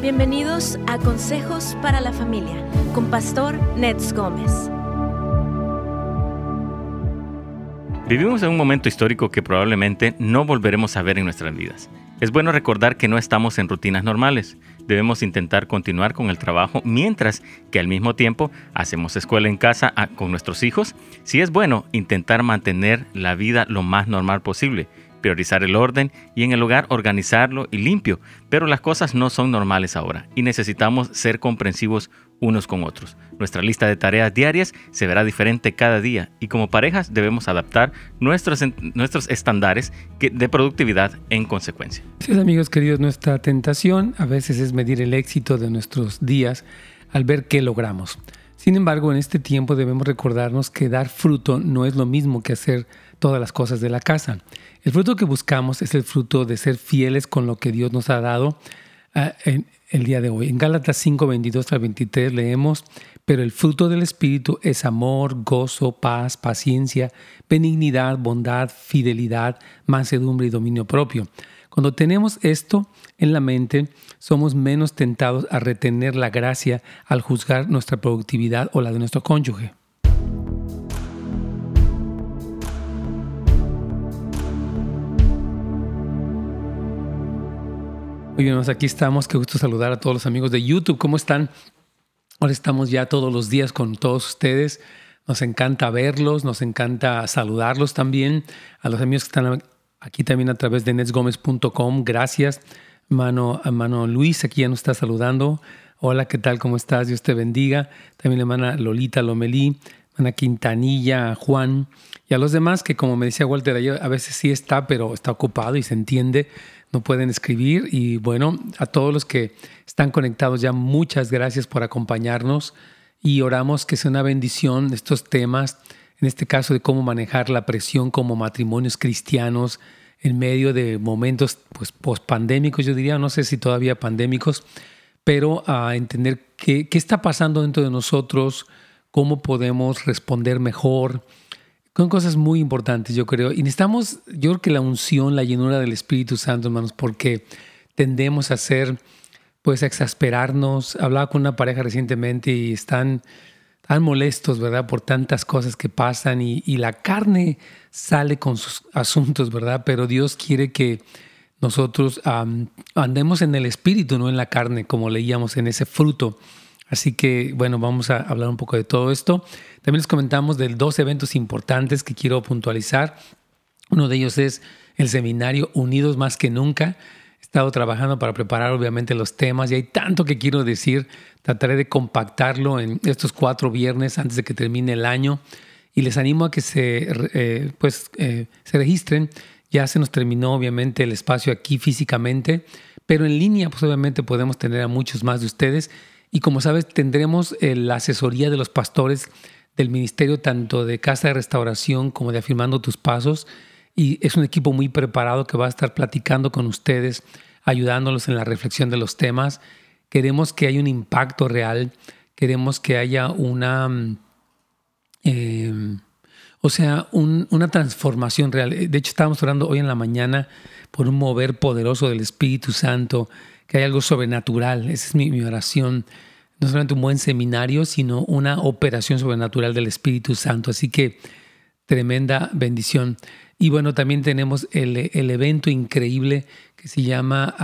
Bienvenidos a Consejos para la Familia con Pastor Nets Gómez. Vivimos en un momento histórico que probablemente no volveremos a ver en nuestras vidas. Es bueno recordar que no estamos en rutinas normales. Debemos intentar continuar con el trabajo mientras que al mismo tiempo hacemos escuela en casa ah, con nuestros hijos. Si es bueno intentar mantener la vida lo más normal posible priorizar el orden y en el hogar organizarlo y limpio, pero las cosas no son normales ahora y necesitamos ser comprensivos unos con otros. Nuestra lista de tareas diarias se verá diferente cada día y como parejas debemos adaptar nuestros, nuestros estándares de productividad en consecuencia. Sí, amigos queridos, nuestra tentación a veces es medir el éxito de nuestros días al ver qué logramos. Sin embargo, en este tiempo debemos recordarnos que dar fruto no es lo mismo que hacer todas las cosas de la casa. El fruto que buscamos es el fruto de ser fieles con lo que Dios nos ha dado ah, en el día de hoy. En Gálatas 5, 22 al 23 leemos, pero el fruto del Espíritu es amor, gozo, paz, paciencia, benignidad, bondad, fidelidad, mansedumbre y dominio propio. Cuando tenemos esto en la mente, somos menos tentados a retener la gracia al juzgar nuestra productividad o la de nuestro cónyuge. Muy bien, aquí estamos. Qué gusto saludar a todos los amigos de YouTube. ¿Cómo están? Ahora estamos ya todos los días con todos ustedes. Nos encanta verlos, nos encanta saludarlos también. A los amigos que están aquí también a través de netsgomez.com. Gracias. Mano, mano Luis aquí ya nos está saludando. Hola, ¿qué tal? ¿Cómo estás? Dios te bendiga. También la hermana Lolita Lomelí, hermana Quintanilla, Juan y a los demás que como me decía Walter a veces sí está, pero está ocupado y se entiende no pueden escribir. Y bueno, a todos los que están conectados ya, muchas gracias por acompañarnos y oramos que sea una bendición estos temas, en este caso de cómo manejar la presión como matrimonios cristianos en medio de momentos pues post-pandémicos, yo diría, no sé si todavía pandémicos, pero a entender qué, qué está pasando dentro de nosotros, cómo podemos responder mejor, son cosas muy importantes, yo creo. Y necesitamos, yo creo que la unción, la llenura del Espíritu Santo, hermanos, porque tendemos a ser, pues, a exasperarnos. Hablaba con una pareja recientemente y están tan molestos, ¿verdad? Por tantas cosas que pasan y, la carne sale con sus asuntos, ¿verdad? Pero Dios quiere que nosotros andemos en el Espíritu, no en la carne, como leíamos en ese fruto. Así que, bueno, vamos a hablar un poco de todo esto. También les comentamos de dos eventos importantes que quiero puntualizar. Uno de ellos es el seminario Unidos más que nunca. He estado trabajando para preparar obviamente los temas y hay tanto que quiero decir. Trataré de compactarlo en estos cuatro viernes antes de que termine el año y les animo a que se, eh, pues, eh, se registren. Ya se nos terminó obviamente el espacio aquí físicamente, pero en línea pues obviamente podemos tener a muchos más de ustedes y como sabes, tendremos eh, la asesoría de los pastores del ministerio, tanto de Casa de Restauración como de Afirmando tus Pasos. Y es un equipo muy preparado que va a estar platicando con ustedes, ayudándolos en la reflexión de los temas. Queremos que haya un impacto real, queremos que haya una, mm, eh, o sea, una transformación real. De hecho, estábamos orando hoy en la mañana por un mover poderoso del Espíritu Santo que hay algo sobrenatural. Esa es mi, oración. No solamente un buen seminario, sino una operación sobrenatural del Espíritu Santo. Así que tremenda bendición. Y bueno, también tenemos el, evento increíble que se llama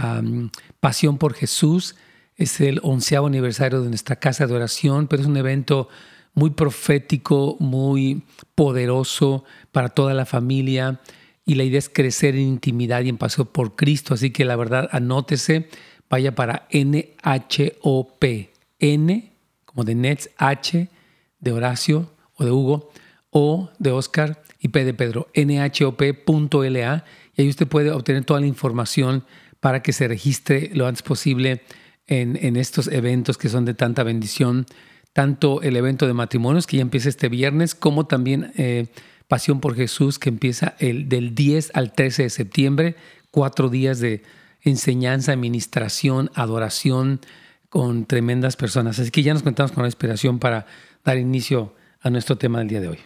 Pasión por Jesús. Es el onceavo aniversario de nuestra casa de oración, pero es un evento muy profético, muy poderoso para toda la familia. Y la idea es crecer en intimidad y en pasión por Cristo. Así que la verdad, anótese vaya para NHOP. N como de Nets, H de Horacio o de Hugo, O de Oscar y P de Pedro. NHOP.la y ahí usted puede obtener toda la información para que se registre lo antes posible en, estos eventos que son de tanta bendición. Tanto el evento de matrimonios que ya empieza este viernes, como también eh, Pasión por Jesús que empieza el, del 10 al 13 de septiembre, cuatro días de enseñanza, administración, adoración con tremendas personas. Así que ya nos contamos con la inspiración para dar inicio a nuestro tema del día de hoy.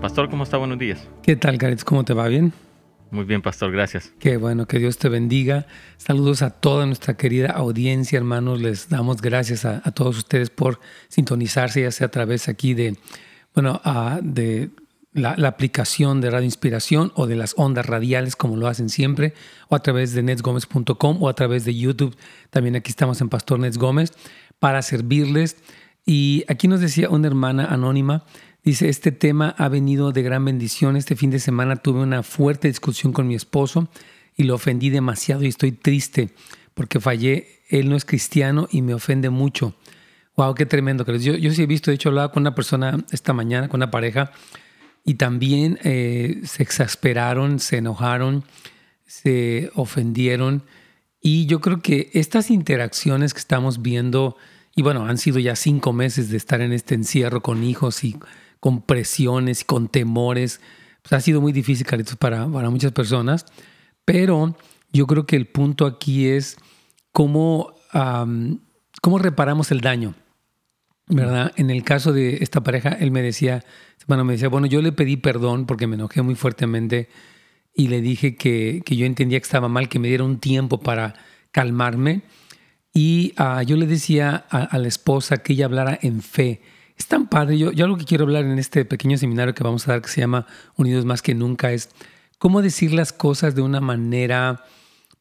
Pastor, ¿cómo está? Buenos días. ¿Qué tal, Caritz? ¿Cómo te va? ¿Bien? Muy bien, Pastor, gracias. Qué bueno, que Dios te bendiga. Saludos a toda nuestra querida audiencia, hermanos. Les damos gracias a, todos ustedes por sintonizarse, ya sea a través aquí de, bueno, de la, aplicación de Radio Inspiración o de las ondas radiales, como lo hacen siempre, o a través de netsgomez.com o a través de YouTube. También aquí estamos en Pastor Nets Gómez para servirles. Y aquí nos decía una hermana anónima, dice, este tema ha venido de gran bendición. Este fin de semana tuve una fuerte discusión con mi esposo y lo ofendí demasiado y estoy triste porque fallé. Él no es cristiano y me ofende mucho. Wow, qué tremendo. Yo, yo sí he visto, de hecho, hablaba con una persona esta mañana, con una pareja, y también eh, se exasperaron, se enojaron, se ofendieron. Y yo creo que estas interacciones que estamos viendo, y bueno, han sido ya cinco meses de estar en este encierro con hijos y con presiones y con temores, pues ha sido muy difícil, para, para muchas personas. Pero yo creo que el punto aquí es cómo, cómo reparamos el daño. ¿Verdad? En el caso de esta pareja, él me decía, bueno, me decía, bueno, yo le pedí perdón porque me enojé muy fuertemente y le dije que, que yo entendía que estaba mal, que me diera un tiempo para calmarme. Y uh, yo le decía a, la esposa que ella hablara en fe. Es tan padre. Yo, yo algo que quiero hablar en este pequeño seminario que vamos a dar que se llama Unidos más que nunca es cómo decir las cosas de una manera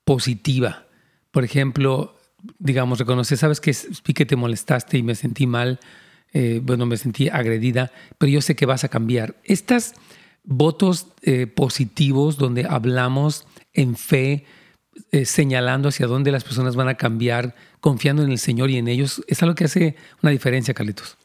positiva. Por ejemplo, digamos, reconocer, sabes que vi que te molestaste y me sentí mal, eh, bueno, me sentí agredida, pero yo sé que vas a cambiar. Estas votos eh, positivos donde hablamos en fe, eh, señalando hacia dónde las personas van a cambiar, confiando en el Señor y en ellos, es algo que hace una diferencia, Carlitos.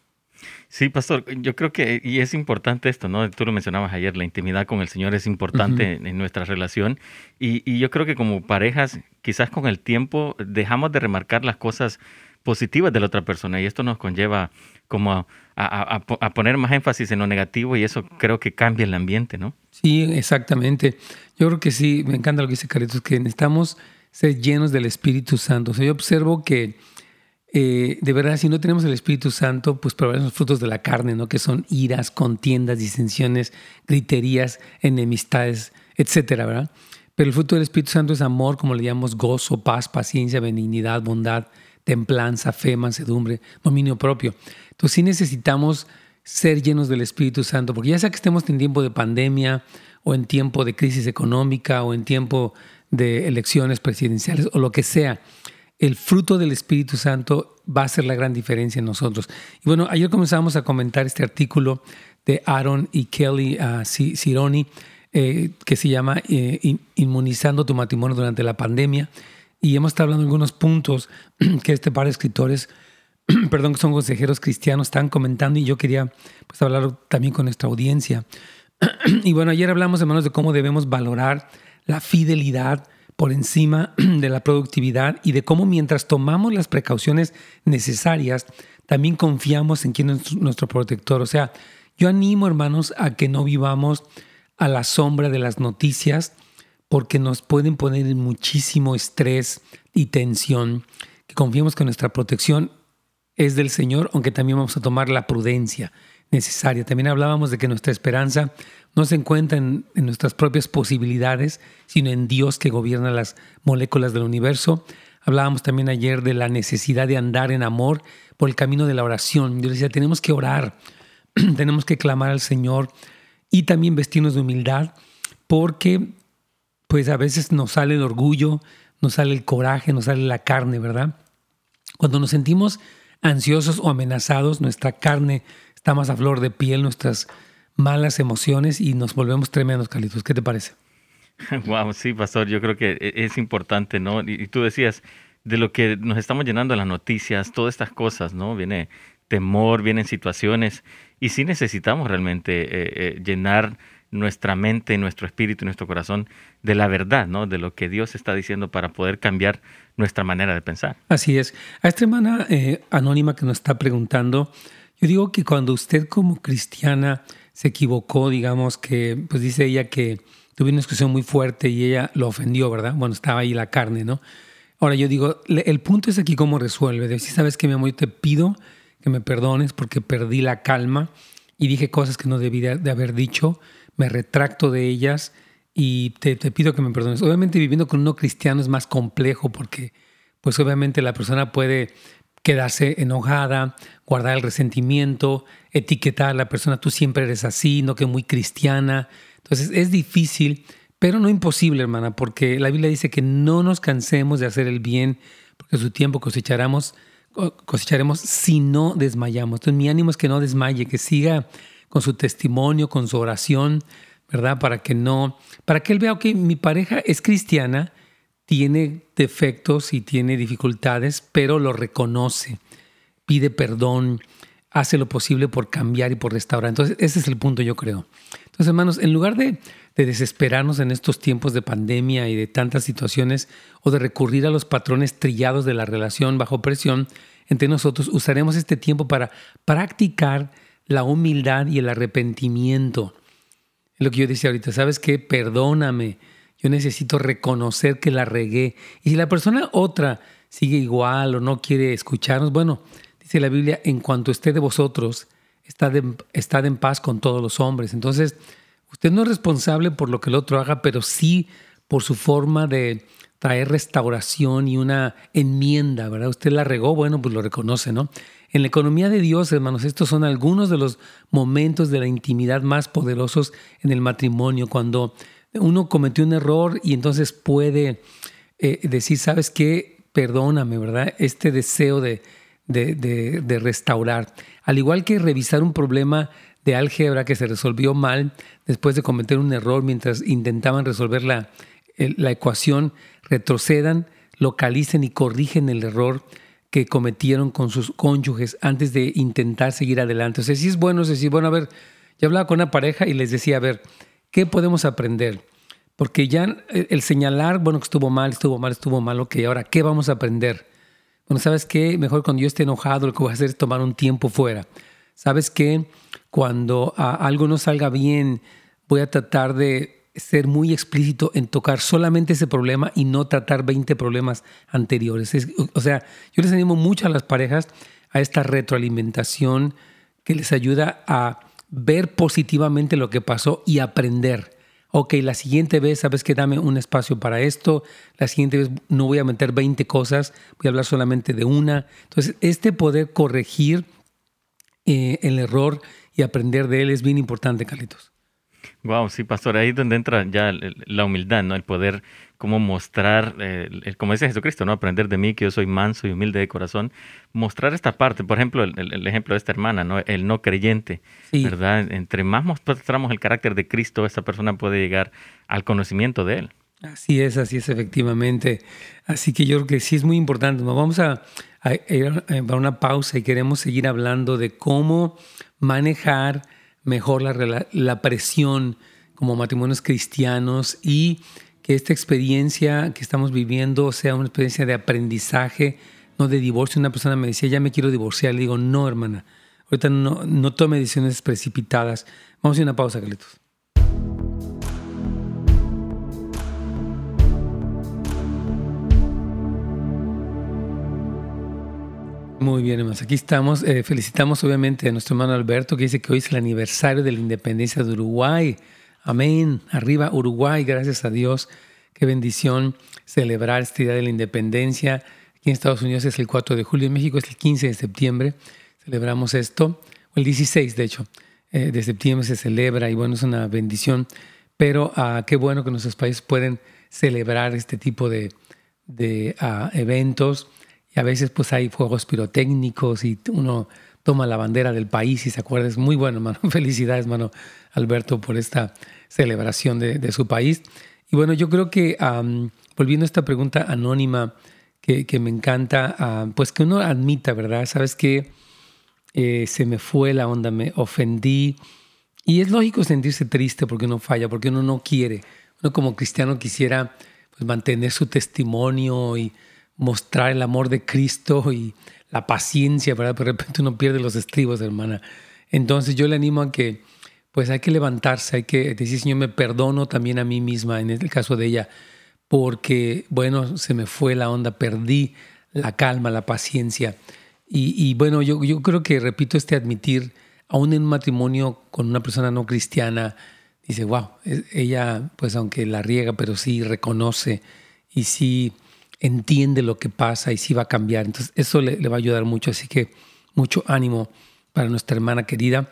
Sí, pastor, yo creo que, y es importante esto, ¿no? Tú lo mencionabas ayer, la intimidad con el Señor es importante en, nuestra relación. Y, yo creo que como parejas, quizás con el tiempo dejamos de remarcar las cosas positivas de la otra persona y esto nos conlleva como a, poner más énfasis en lo negativo y eso creo que cambia el ambiente, ¿no? Sí, exactamente. Yo creo que sí, me encanta lo que dice Carlitos, que necesitamos ser llenos del Espíritu Santo. O sea, yo observo que eh, de verdad, si no tenemos el Espíritu Santo, pues probaremos los frutos de la carne, ¿no? Que son iras, contiendas, disensiones, griterías, enemistades, etcétera, ¿verdad? Pero el fruto del Espíritu Santo es amor, como le llamamos, gozo, paz, paciencia, benignidad, bondad, templanza, fe, mansedumbre, dominio propio. Entonces sí necesitamos ser llenos del Espíritu Santo, porque ya sea que estemos en tiempo de pandemia o en tiempo de crisis económica o en tiempo de elecciones presidenciales o lo que sea, el fruto del Espíritu Santo va a ser la gran diferencia en nosotros. Y bueno, ayer comenzamos a comentar este artículo de Aaron y Kelly Cironi, eh, que se llama eh, Inmunizando tu matrimonio durante la pandemia. Y hemos estado hablando de algunos puntos que este par de escritores, perdón, que son consejeros cristianos, están comentando y yo quería pues, hablar también con nuestra audiencia. y bueno, ayer hablamos, hermanos, de cómo debemos valorar la fidelidad por encima de la productividad y de cómo mientras tomamos las precauciones necesarias, también confiamos en quién es nuestro protector. O sea, yo animo, hermanos, a que no vivamos a la sombra de las noticias porque nos pueden poner en muchísimo estrés y tensión, que confiemos que nuestra protección es del Señor, aunque también vamos a tomar la prudencia necesaria. También hablábamos de que nuestra esperanza no se encuentra en, nuestras propias posibilidades, sino en Dios que gobierna las moléculas del universo. Hablábamos también ayer de la necesidad de andar en amor por el camino de la oración. Yo decía, tenemos que orar, tenemos que clamar al Señor y también vestirnos de humildad, porque pues a veces nos sale el orgullo, nos sale el coraje, nos sale la carne, ¿verdad? Cuando nos sentimos ansiosos o amenazados, nuestra carne está más a flor de piel, nuestras malas emociones y nos volvemos tremendos, Carlitos. ¿Qué te parece? Wow, sí, pastor, yo creo que e-, es importante, ¿no? Y, tú decías, de lo que nos estamos llenando las noticias, todas estas cosas, ¿no? Viene temor, vienen situaciones, y sí necesitamos realmente eh, eh, llenar nuestra mente, nuestro espíritu, nuestro corazón de la verdad, ¿no? De lo que Dios está diciendo para poder cambiar nuestra manera de pensar. Así es. A esta hermana eh, anónima que nos está preguntando, yo digo que cuando usted como cristiana se equivocó, digamos que, pues dice ella que tuvo una discusión muy fuerte y ella lo ofendió, ¿verdad? Bueno, estaba ahí la carne, ¿no? Ahora yo digo, el punto es aquí cómo resuelve. si sabes que mi amor, yo te pido que me perdones porque perdí la calma y dije cosas que no debía de haber dicho, me retracto de ellas y te, te, pido que me perdones. Obviamente viviendo con un no cristiano es más complejo porque pues obviamente la persona puede quedarse enojada, guardar el resentimiento, etiquetar a la persona, tú siempre eres así, no que muy cristiana. Entonces es difícil, pero no imposible, hermana, porque la Biblia dice que no nos cansemos de hacer el bien, porque su tiempo cosecharemos, cosecharemos si no desmayamos. Entonces mi ánimo es que no desmaye, que siga con su testimonio, con su oración, ¿verdad? Para que no, para que él vea que mi pareja es cristiana, tiene defectos y tiene dificultades, pero lo reconoce, pide perdón, hace lo posible por cambiar y por restaurar. Entonces, ese es el punto, yo creo. Entonces, hermanos, en lugar de, desesperarnos en estos tiempos de pandemia y de tantas situaciones, o de recurrir a los patrones trillados de la relación bajo presión entre nosotros, usaremos este tiempo para practicar la humildad y el arrepentimiento. Es lo que yo decía ahorita, ¿sabes qué? Perdóname. Yo necesito reconocer que la regué. Y si la persona otra sigue igual o no quiere escucharnos, bueno, Dice la Biblia, en cuanto esté de vosotros, estad en, en paz con todos los hombres. Entonces, usted no es responsable por lo que el otro haga, pero sí por su forma de traer restauración y una enmienda, ¿verdad? Usted la regó, bueno, pues lo reconoce, ¿no? En la economía de Dios, hermanos, estos son algunos de los momentos de la intimidad más poderosos en el matrimonio, cuando uno cometió un error y entonces puede eh, decir, ¿sabes qué? Perdóname, ¿verdad? Este deseo de, restaurar. Al igual que revisar un problema de álgebra que se resolvió mal después de cometer un error mientras intentaban resolver la, la ecuación, retrocedan, localicen y corrigen el error que cometieron con sus cónyuges antes de intentar seguir adelante. O sea, si es bueno, es bueno, a ver, yo hablaba con una pareja y les decía, a ver, ¿qué podemos aprender? Porque ya el señalar, bueno, que estuvo mal, estuvo mal, estuvo mal, ok, ahora, ¿qué vamos a aprender? Bueno, ¿sabes qué? Mejor cuando yo esté enojado, lo que voy a hacer es tomar un tiempo fuera. ¿Sabes qué? Cuando ah, algo no salga bien, voy a tratar de ser muy explícito en tocar solamente ese problema y no tratar 20 problemas anteriores. o sea, yo les animo mucho a las parejas a esta retroalimentación que les ayuda a ver positivamente lo que pasó y aprender ok, la siguiente vez, sabes que dame un espacio para esto, la siguiente vez no voy a meter 20 cosas, voy a hablar solamente de una. Entonces, este poder corregir eh, el error y aprender de él es bien importante, Carlitos. Wow, sí, pastor, ahí es donde entra ya la humildad, ¿no? El poder como mostrar, eh, como dice Jesucristo, ¿no? Aprender de mí que yo soy manso y humilde de corazón. Mostrar esta parte, por ejemplo, el, ejemplo de esta hermana, ¿no? El no creyente, ¿verdad? Entre más mostramos el carácter de Cristo, esta persona puede llegar al conocimiento de Él. Así es, así es, efectivamente. Así que yo creo que sí es muy importante. Vamos a, ir a una pausa y queremos seguir hablando de cómo manejar mejor la, la presión como matrimonios cristianos y que esta experiencia que estamos viviendo sea una experiencia de aprendizaje, no de divorcio. Una persona me decía, ya me quiero divorciar. Le digo, no, hermana, ahorita no, no tome decisiones precipitadas. Vamos a ir a una pausa, Carlitos. Muy bien, hermanos. Aquí estamos. Eh, felicitamos obviamente a nuestro hermano Alberto que dice que hoy es el aniversario de la independencia de Uruguay. Amén. Arriba Uruguay, gracias a Dios. Qué bendición celebrar este Día de la Independencia. Aquí en Estados Unidos es el 4 de julio, en México es el 15 de septiembre. Celebramos esto, o el 16 de hecho, eh, de septiembre se celebra y bueno, es una bendición. Pero ah, qué bueno que nuestros países pueden celebrar este tipo de, ah, eventos y a veces pues hay fuegos pirotécnicos y uno toma la bandera del país y se acuerda. Es muy bueno, hermano. Felicidades, hermano Alberto, por esta celebración de, su país. Y bueno, yo creo que volviendo a esta pregunta anónima que, me encanta, pues que uno admita, ¿verdad? Sabes que eh, se me fue la onda, me ofendí. Y es lógico sentirse triste porque uno falla, porque uno no quiere. Uno como cristiano quisiera pues, mantener su testimonio y mostrar el amor de Cristo y la paciencia, ¿verdad? Pero de repente uno pierde los estribos, hermana. Entonces yo le animo a que, pues hay que levantarse, hay que decir, Señor, me perdono también a mí misma, en el caso de ella, porque, bueno, se me fue la onda, perdí la calma, la paciencia. Y, bueno, yo, yo creo que, repito, este admitir aún en un matrimonio con una persona no cristiana, dice, wow, ella pues aunque la riega, pero sí reconoce y sí entiende lo que pasa y sí va a cambiar. Entonces eso le va a ayudar mucho, así que mucho ánimo para nuestra hermana querida.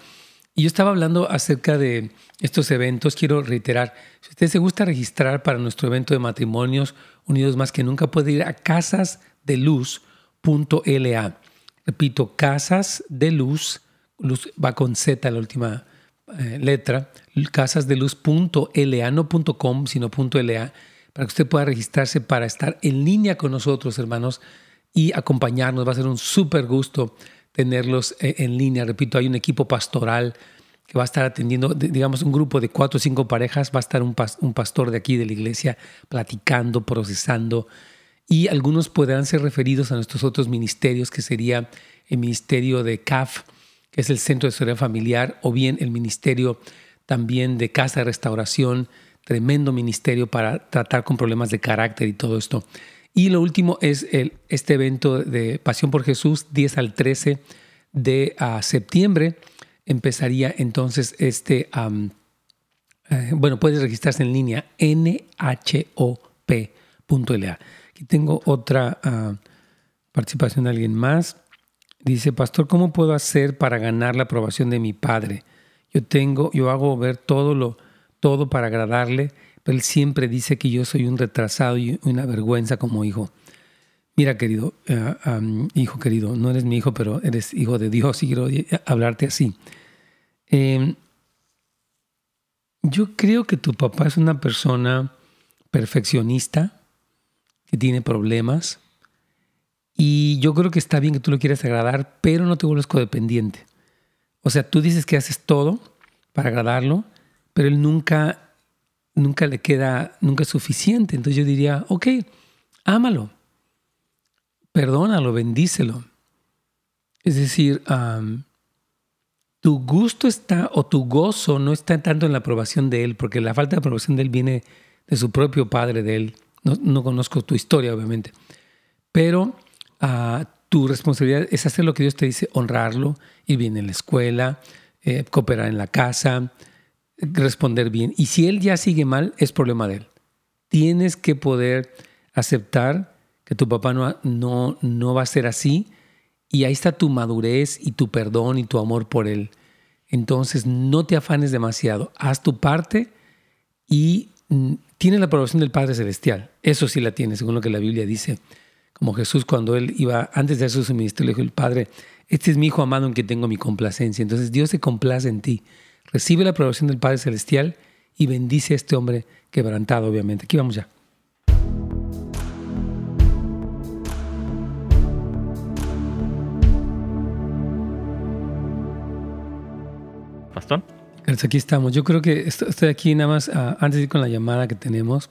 Y yo estaba hablando acerca de estos eventos. Quiero reiterar, si usted se gusta registrar para nuestro evento de matrimonios unidos más que nunca, puede ir a casasdeluz.la. Repito, casas de luz, luz va con Z la última eh, letra, casasdeluz.la, no .com, sino .la, para que usted pueda registrarse para estar en línea con nosotros, hermanos, y acompañarnos. Va a ser un súper gusto tenerlos eh, en línea. Repito, hay un equipo pastoral que va a estar atendiendo, digamos, un grupo de cuatro o cinco parejas, va a estar un, un pastor de aquí de la iglesia platicando, procesando, y algunos podrán ser referidos a nuestros otros ministerios, que sería el ministerio de CAF, que es el Centro de Historia Familiar, o bien el ministerio también de Casa de Restauración, tremendo ministerio para tratar con problemas de carácter y todo esto. Y lo último es este evento de Pasión por Jesús, 10 al 13 de uh, septiembre. Empezaría entonces este, eh, bueno, puedes registrarse en línea, nhop.la. Aquí tengo otra uh, participación de alguien más. Dice, pastor, ¿cómo puedo hacer para ganar la aprobación de mi padre? Yo tengo, yo hago ver todo lo, todo para agradarle pero él siempre dice que yo soy un retrasado y una vergüenza como hijo. Mira, querido, eh, hijo querido, no eres mi hijo, pero eres hijo de Dios y quiero hablarte así. Em, yo creo que tu papá es una persona perfeccionista, que tiene problemas, y yo creo que está bien que tú lo quieras agradar, pero no te vuelvas codependiente. O sea, tú dices que haces todo para agradarlo, pero él nunca nunca le queda, nunca es suficiente. Entonces yo diría, ok, ámalo, perdónalo, bendícelo. Es decir, tu gusto está o tu gozo no está tanto en la aprobación de él, porque la falta de aprobación de él viene de su propio padre, de él. No, conozco tu historia, obviamente. Pero ah, tu responsabilidad es hacer lo que Dios te dice, honrarlo, ir bien en la escuela, eh, cooperar en la casa, responder bien. Y si él ya sigue mal, es problema de él. Tienes que poder aceptar que tu papá no, no, no va a ser así y ahí está tu madurez y tu perdón y tu amor por él. Entonces no te afanes demasiado, haz tu parte y mm, tiene la aprobación del Padre Celestial. Eso sí la tiene, según lo que la Biblia dice. Como Jesús cuando él iba, antes de hacer su ministerio, le dijo el Padre, este es mi hijo amado en que tengo mi complacencia. Entonces Dios se complace en ti recibe la aprobación del Padre Celestial y bendice a este hombre quebrantado, obviamente. Aquí vamos ya. Pastor. Aquí estamos. Yo creo que estoy aquí nada más, ah, antes de ir con la llamada que tenemos,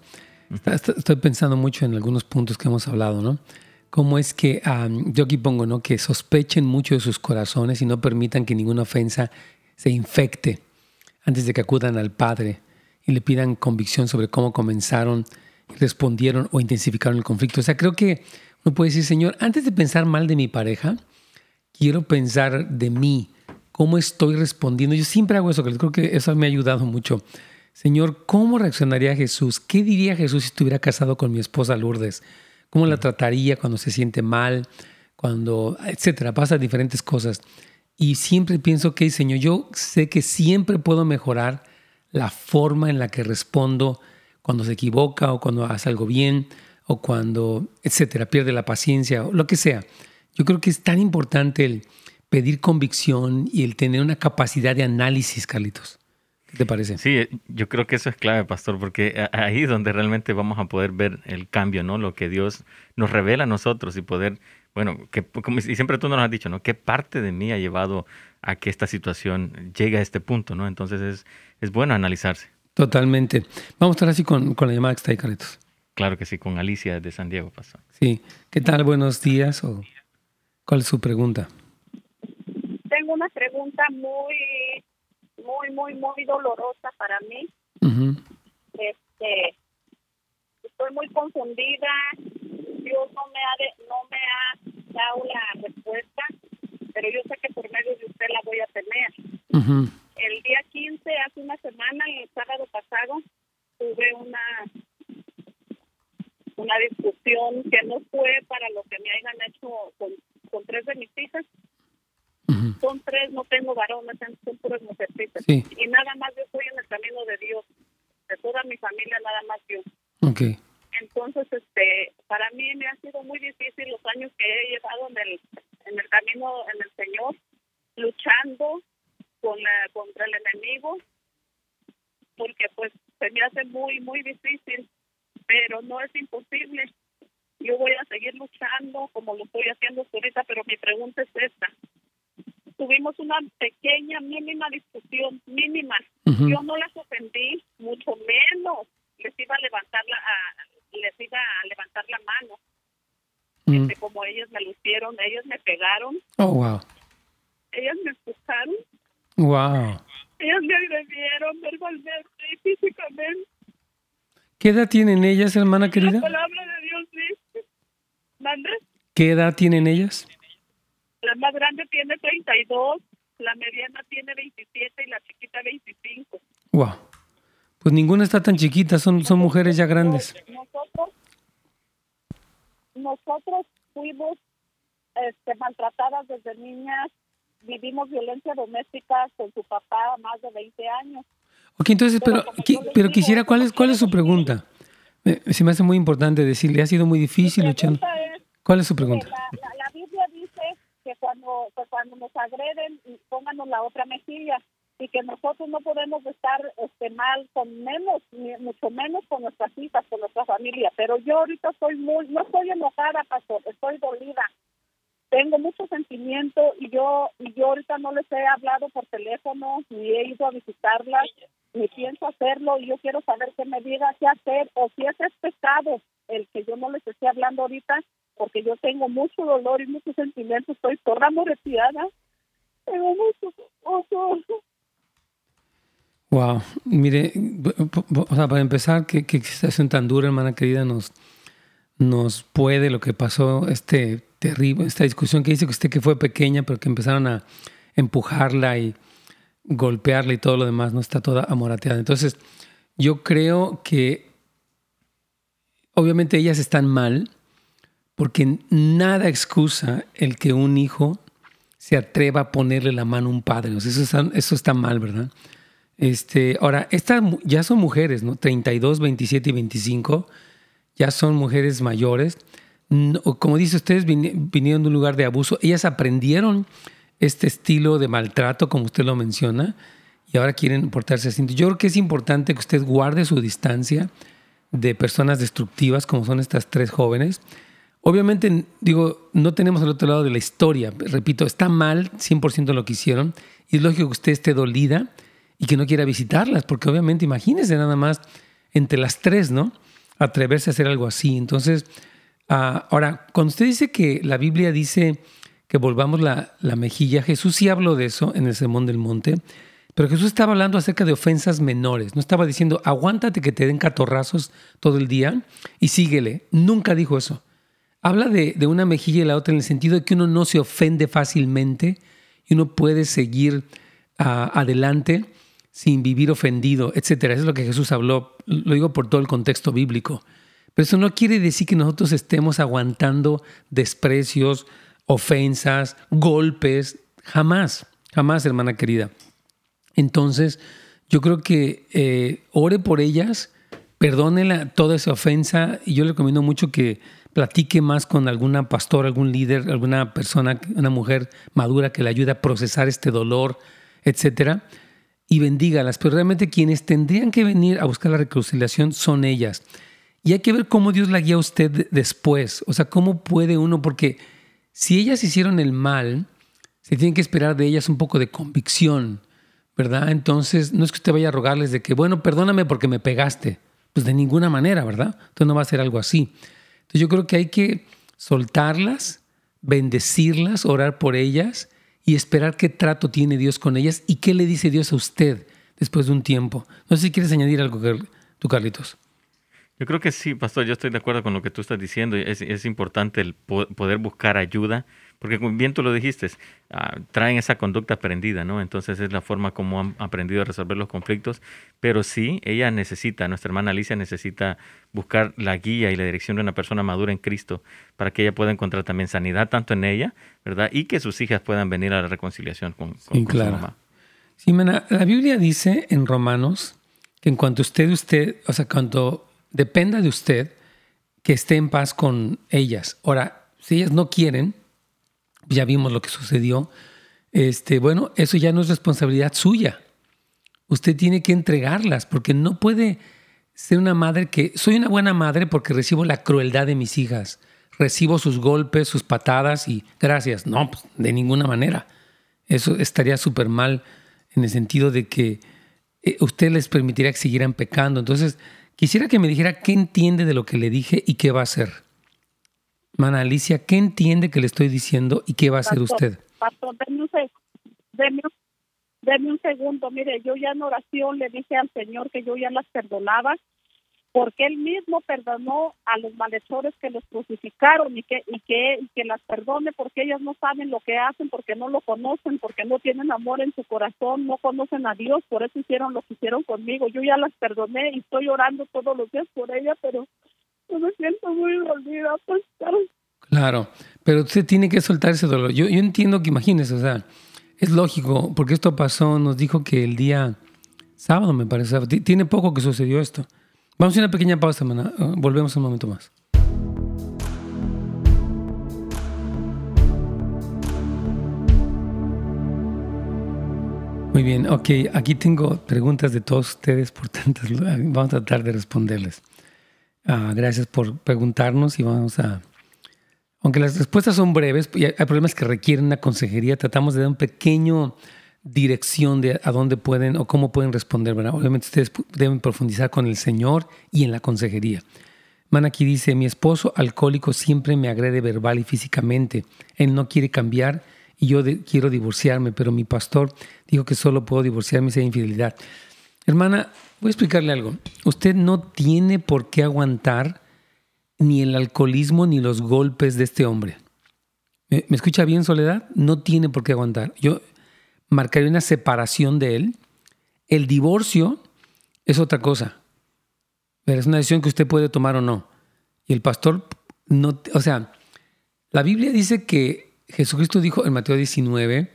estoy pensando mucho en algunos puntos que hemos hablado, ¿no? Cómo es que, yo aquí pongo, ¿no? Que sospechen mucho de sus corazones y no permitan que ninguna ofensa se infecte antes de que acudan al Padre y le pidan convicción sobre cómo comenzaron, respondieron o intensificaron el conflicto. O sea, creo que uno puede decir, Señor, antes de pensar mal de mi pareja, quiero pensar de mí, cómo estoy respondiendo. Yo siempre hago eso, creo que eso me ha ayudado mucho. Señor, ¿cómo reaccionaría Jesús? ¿Qué diría Jesús si estuviera casado con mi esposa Lourdes? ¿Cómo la trataría cuando se siente mal? Cuando, etcétera, pasa diferentes cosas. Y siempre pienso que, Señor, yo sé que siempre puedo mejorar la forma en la que respondo cuando se equivoca o cuando hace algo bien o cuando, etcétera, pierde la paciencia o lo que sea. Yo creo que es tan importante el pedir convicción y el tener una capacidad de análisis, Carlitos. ¿Qué te parece? Sí, yo creo que eso es clave, pastor, porque ahí es donde realmente vamos a poder ver el cambio, ¿no? Lo que Dios nos revela a nosotros y poder bueno, que, como, y siempre tú nos has dicho, ¿no? ¿Qué parte de mí ha llevado a que esta situación llegue a este punto, ¿no? Entonces es, es bueno analizarse. Totalmente. Vamos a estar así con, con la llamada que está ahí, Carlitos. Claro que sí, con Alicia de San Diego pasó. Sí. ¿Qué tal? Buenos días. O, ¿Cuál es su pregunta? Tengo una pregunta muy, muy, muy, muy dolorosa para mí. Este, estoy muy confundida Dios no me ha no me ha dado la respuesta, pero yo sé que por medio de usted la voy a tener. El día 15, hace una semana, el sábado pasado, tuve una una discusión que no fue para lo que me hayan hecho con, con tres de mis hijas. Son tres, no tengo varones, son puras mujercitas. Y nada más yo estoy en el camino de Dios. De toda mi familia, nada más yo. Okay. Entonces, este, para mí me ha sido muy difícil los años que he llevado en el, en el camino en el Señor, luchando con la, contra el enemigo, porque pues se me hace muy, muy difícil, pero no es imposible. Yo voy a seguir luchando como lo estoy haciendo ahorita, pero mi pregunta es esta. Tuvimos una pequeña, mínima discusión, mínima. Yo no las ofendí, mucho menos les iba a levantar la, les iba a levantar la mano. Mm. Este, como ellos me lo hicieron, ellos me pegaron. Oh, wow. Ellas me empujaron. Wow. Ellas me agredieron verbalmente y físicamente. ¿Qué edad tienen ellas, hermana querida? La palabra de Dios dice. ¿Mande? ¿Qué edad tienen ellas? La más grande tiene 32, la mediana tiene 27 y la chiquita 25. Wow. Pues ninguna está tan chiquita, son, son mujeres ya grandes. Nosotros, nosotros fuimos este, maltratadas desde niñas, vivimos violencia doméstica con su papá más de 20 años. Ok, entonces, pero, pero, quisiera, ¿cuál es, ¿cuál es su pregunta? Se me hace muy importante decirle, ha sido muy difícil luchando. ¿Cuál es su pregunta? La, Biblia dice que cuando, que cuando nos agreden, pónganos la otra mejilla y que nosotros no podemos estar este, mal con menos, ni mucho menos con nuestras hijas, con nuestra familia. Pero yo ahorita estoy muy, no estoy enojada, pastor, estoy dolida. Tengo mucho sentimiento y yo, y yo ahorita no les he hablado por teléfono, ni he ido a visitarlas, ni pienso hacerlo y yo quiero saber qué me diga qué hacer o si ese es pecado el que yo no les esté hablando ahorita, porque yo tengo mucho dolor y mucho sentimiento, estoy toda moreteada. Tengo mucho, mucho, Wow, mire, o sea, para empezar, qué, qué situación tan dura, hermana querida, nos, nos puede lo que pasó, este terrible, esta discusión que dice que usted que fue pequeña, pero que empezaron a empujarla y golpearla y todo lo demás, no está toda amorateada. Entonces, yo creo que obviamente ellas están mal, porque nada excusa el que un hijo se atreva a ponerle la mano a un padre. eso, está, eso está mal, ¿verdad? Este, ahora, estas ya son mujeres, ¿no? 32, 27 y 25, ya son mujeres mayores. como dice, ustedes vinieron de un lugar de abuso, ellas aprendieron este estilo de maltrato, como usted lo menciona, y ahora quieren portarse así. Yo creo que es importante que usted guarde su distancia de personas destructivas, como son estas tres jóvenes. Obviamente, digo, no tenemos al otro lado de la historia. Repito, está mal 100% lo que hicieron, y es lógico que usted esté dolida y que no quiera visitarlas, porque obviamente imagínese nada más entre las tres, ¿no? Atreverse a hacer algo así. Entonces, ah, ahora, cuando usted dice que la Biblia dice que volvamos la, la mejilla, Jesús sí habló de eso en el Sermón del Monte, pero Jesús estaba hablando acerca de ofensas menores, no estaba diciendo, aguántate que te den catorrazos todo el día y síguele. Nunca dijo eso. Habla de, de una mejilla y la otra en el sentido de que uno no se ofende fácilmente y uno puede seguir ah, adelante sin vivir ofendido, etcétera. Eso es lo que Jesús habló, lo digo por todo el contexto bíblico. Pero eso no quiere decir que nosotros estemos aguantando desprecios, ofensas, golpes, jamás, jamás, hermana querida. Entonces, yo creo que eh, ore por ellas, perdónela toda esa ofensa y yo le recomiendo mucho que platique más con alguna pastora, algún líder, alguna persona, una mujer madura que le ayude a procesar este dolor, etcétera y bendígalas, pero realmente quienes tendrían que venir a buscar la reconciliación son ellas. Y hay que ver cómo Dios la guía a usted después, o sea, cómo puede uno, porque si ellas hicieron el mal, se tiene que esperar de ellas un poco de convicción, ¿verdad? Entonces, no es que usted vaya a rogarles de que, bueno, perdóname porque me pegaste. Pues de ninguna manera, ¿verdad? Entonces no va a ser algo así. Entonces yo creo que hay que soltarlas, bendecirlas, orar por ellas y esperar qué trato tiene Dios con ellas y qué le dice Dios a usted después de un tiempo. No sé si quieres añadir algo, tú, Carlitos. Yo creo que sí, pastor, yo estoy de acuerdo con lo que tú estás diciendo. Es, es importante el poder buscar ayuda, porque bien tú lo dijiste, ah, traen esa conducta aprendida, ¿no? Entonces es la forma como han aprendido a resolver los conflictos. Pero sí, ella necesita, nuestra hermana Alicia necesita buscar la guía y la dirección de una persona madura en Cristo para que ella pueda encontrar también sanidad tanto en ella, ¿verdad? Y que sus hijas puedan venir a la reconciliación con, con, su mamá. Sí, la Biblia dice en Romanos que en cuanto usted, usted, o sea, cuando dependa de usted que esté en paz con ellas. Ahora, si ellas no quieren, ya vimos lo que sucedió, este, bueno, eso ya no es responsabilidad suya. Usted tiene que entregarlas porque no puede ser una madre que soy una buena madre porque recibo la crueldad de mis hijas, recibo sus golpes, sus patadas y gracias. No, pues, de ninguna manera. Eso estaría súper mal en el sentido de que eh, usted les permitiría que siguieran pecando. Entonces, Quisiera que me dijera qué entiende de lo que le dije y qué va a hacer. Mana Alicia, ¿qué entiende que le estoy diciendo y qué va a hacer usted? Pastor, denme un, segundo. Mire, yo ya en oración le dije al Señor que yo ya las perdonaba porque él mismo perdonó a los malhechores que los crucificaron y que y que y que las perdone porque ellas no saben lo que hacen porque no lo conocen porque no tienen amor en su corazón no conocen a Dios por eso hicieron lo que hicieron conmigo yo ya las perdoné y estoy orando todos los días por ella pero me siento muy pues claro pero usted tiene que soltar ese dolor yo yo entiendo que imagínese o sea es lógico porque esto pasó nos dijo que el día sábado me parece tiene poco que sucedió esto Vamos a una pequeña pausa, hermana. Ah, volvemos un momento más. Muy bien, ok, aquí tengo preguntas de todos ustedes, por tantas, vamos a tratar de responderles. Ah, gracias por preguntarnos y vamos a... Aunque las respuestas son breves, hay problemas que requieren una consejería, tratamos de dar un pequeño dirección de a dónde pueden o cómo pueden responder. ¿verdad? Obviamente ustedes deben profundizar con el Señor y en la consejería. Man aquí dice, mi esposo alcohólico siempre me agrede verbal y físicamente. Él no quiere cambiar y yo quiero divorciarme, pero mi pastor dijo que solo puedo divorciarme si hay infidelidad. Hermana, voy a explicarle algo. Usted no tiene por qué aguantar ni el alcoholismo ni los golpes de este hombre. ¿Me, ¿Me escucha bien, Soledad? No tiene por qué aguantar. Yo, marcaría una separación de él. El divorcio es otra cosa. es una decisión que usted puede tomar o no. Y el pastor no, o sea, la Biblia dice que Jesucristo dijo en Mateo 19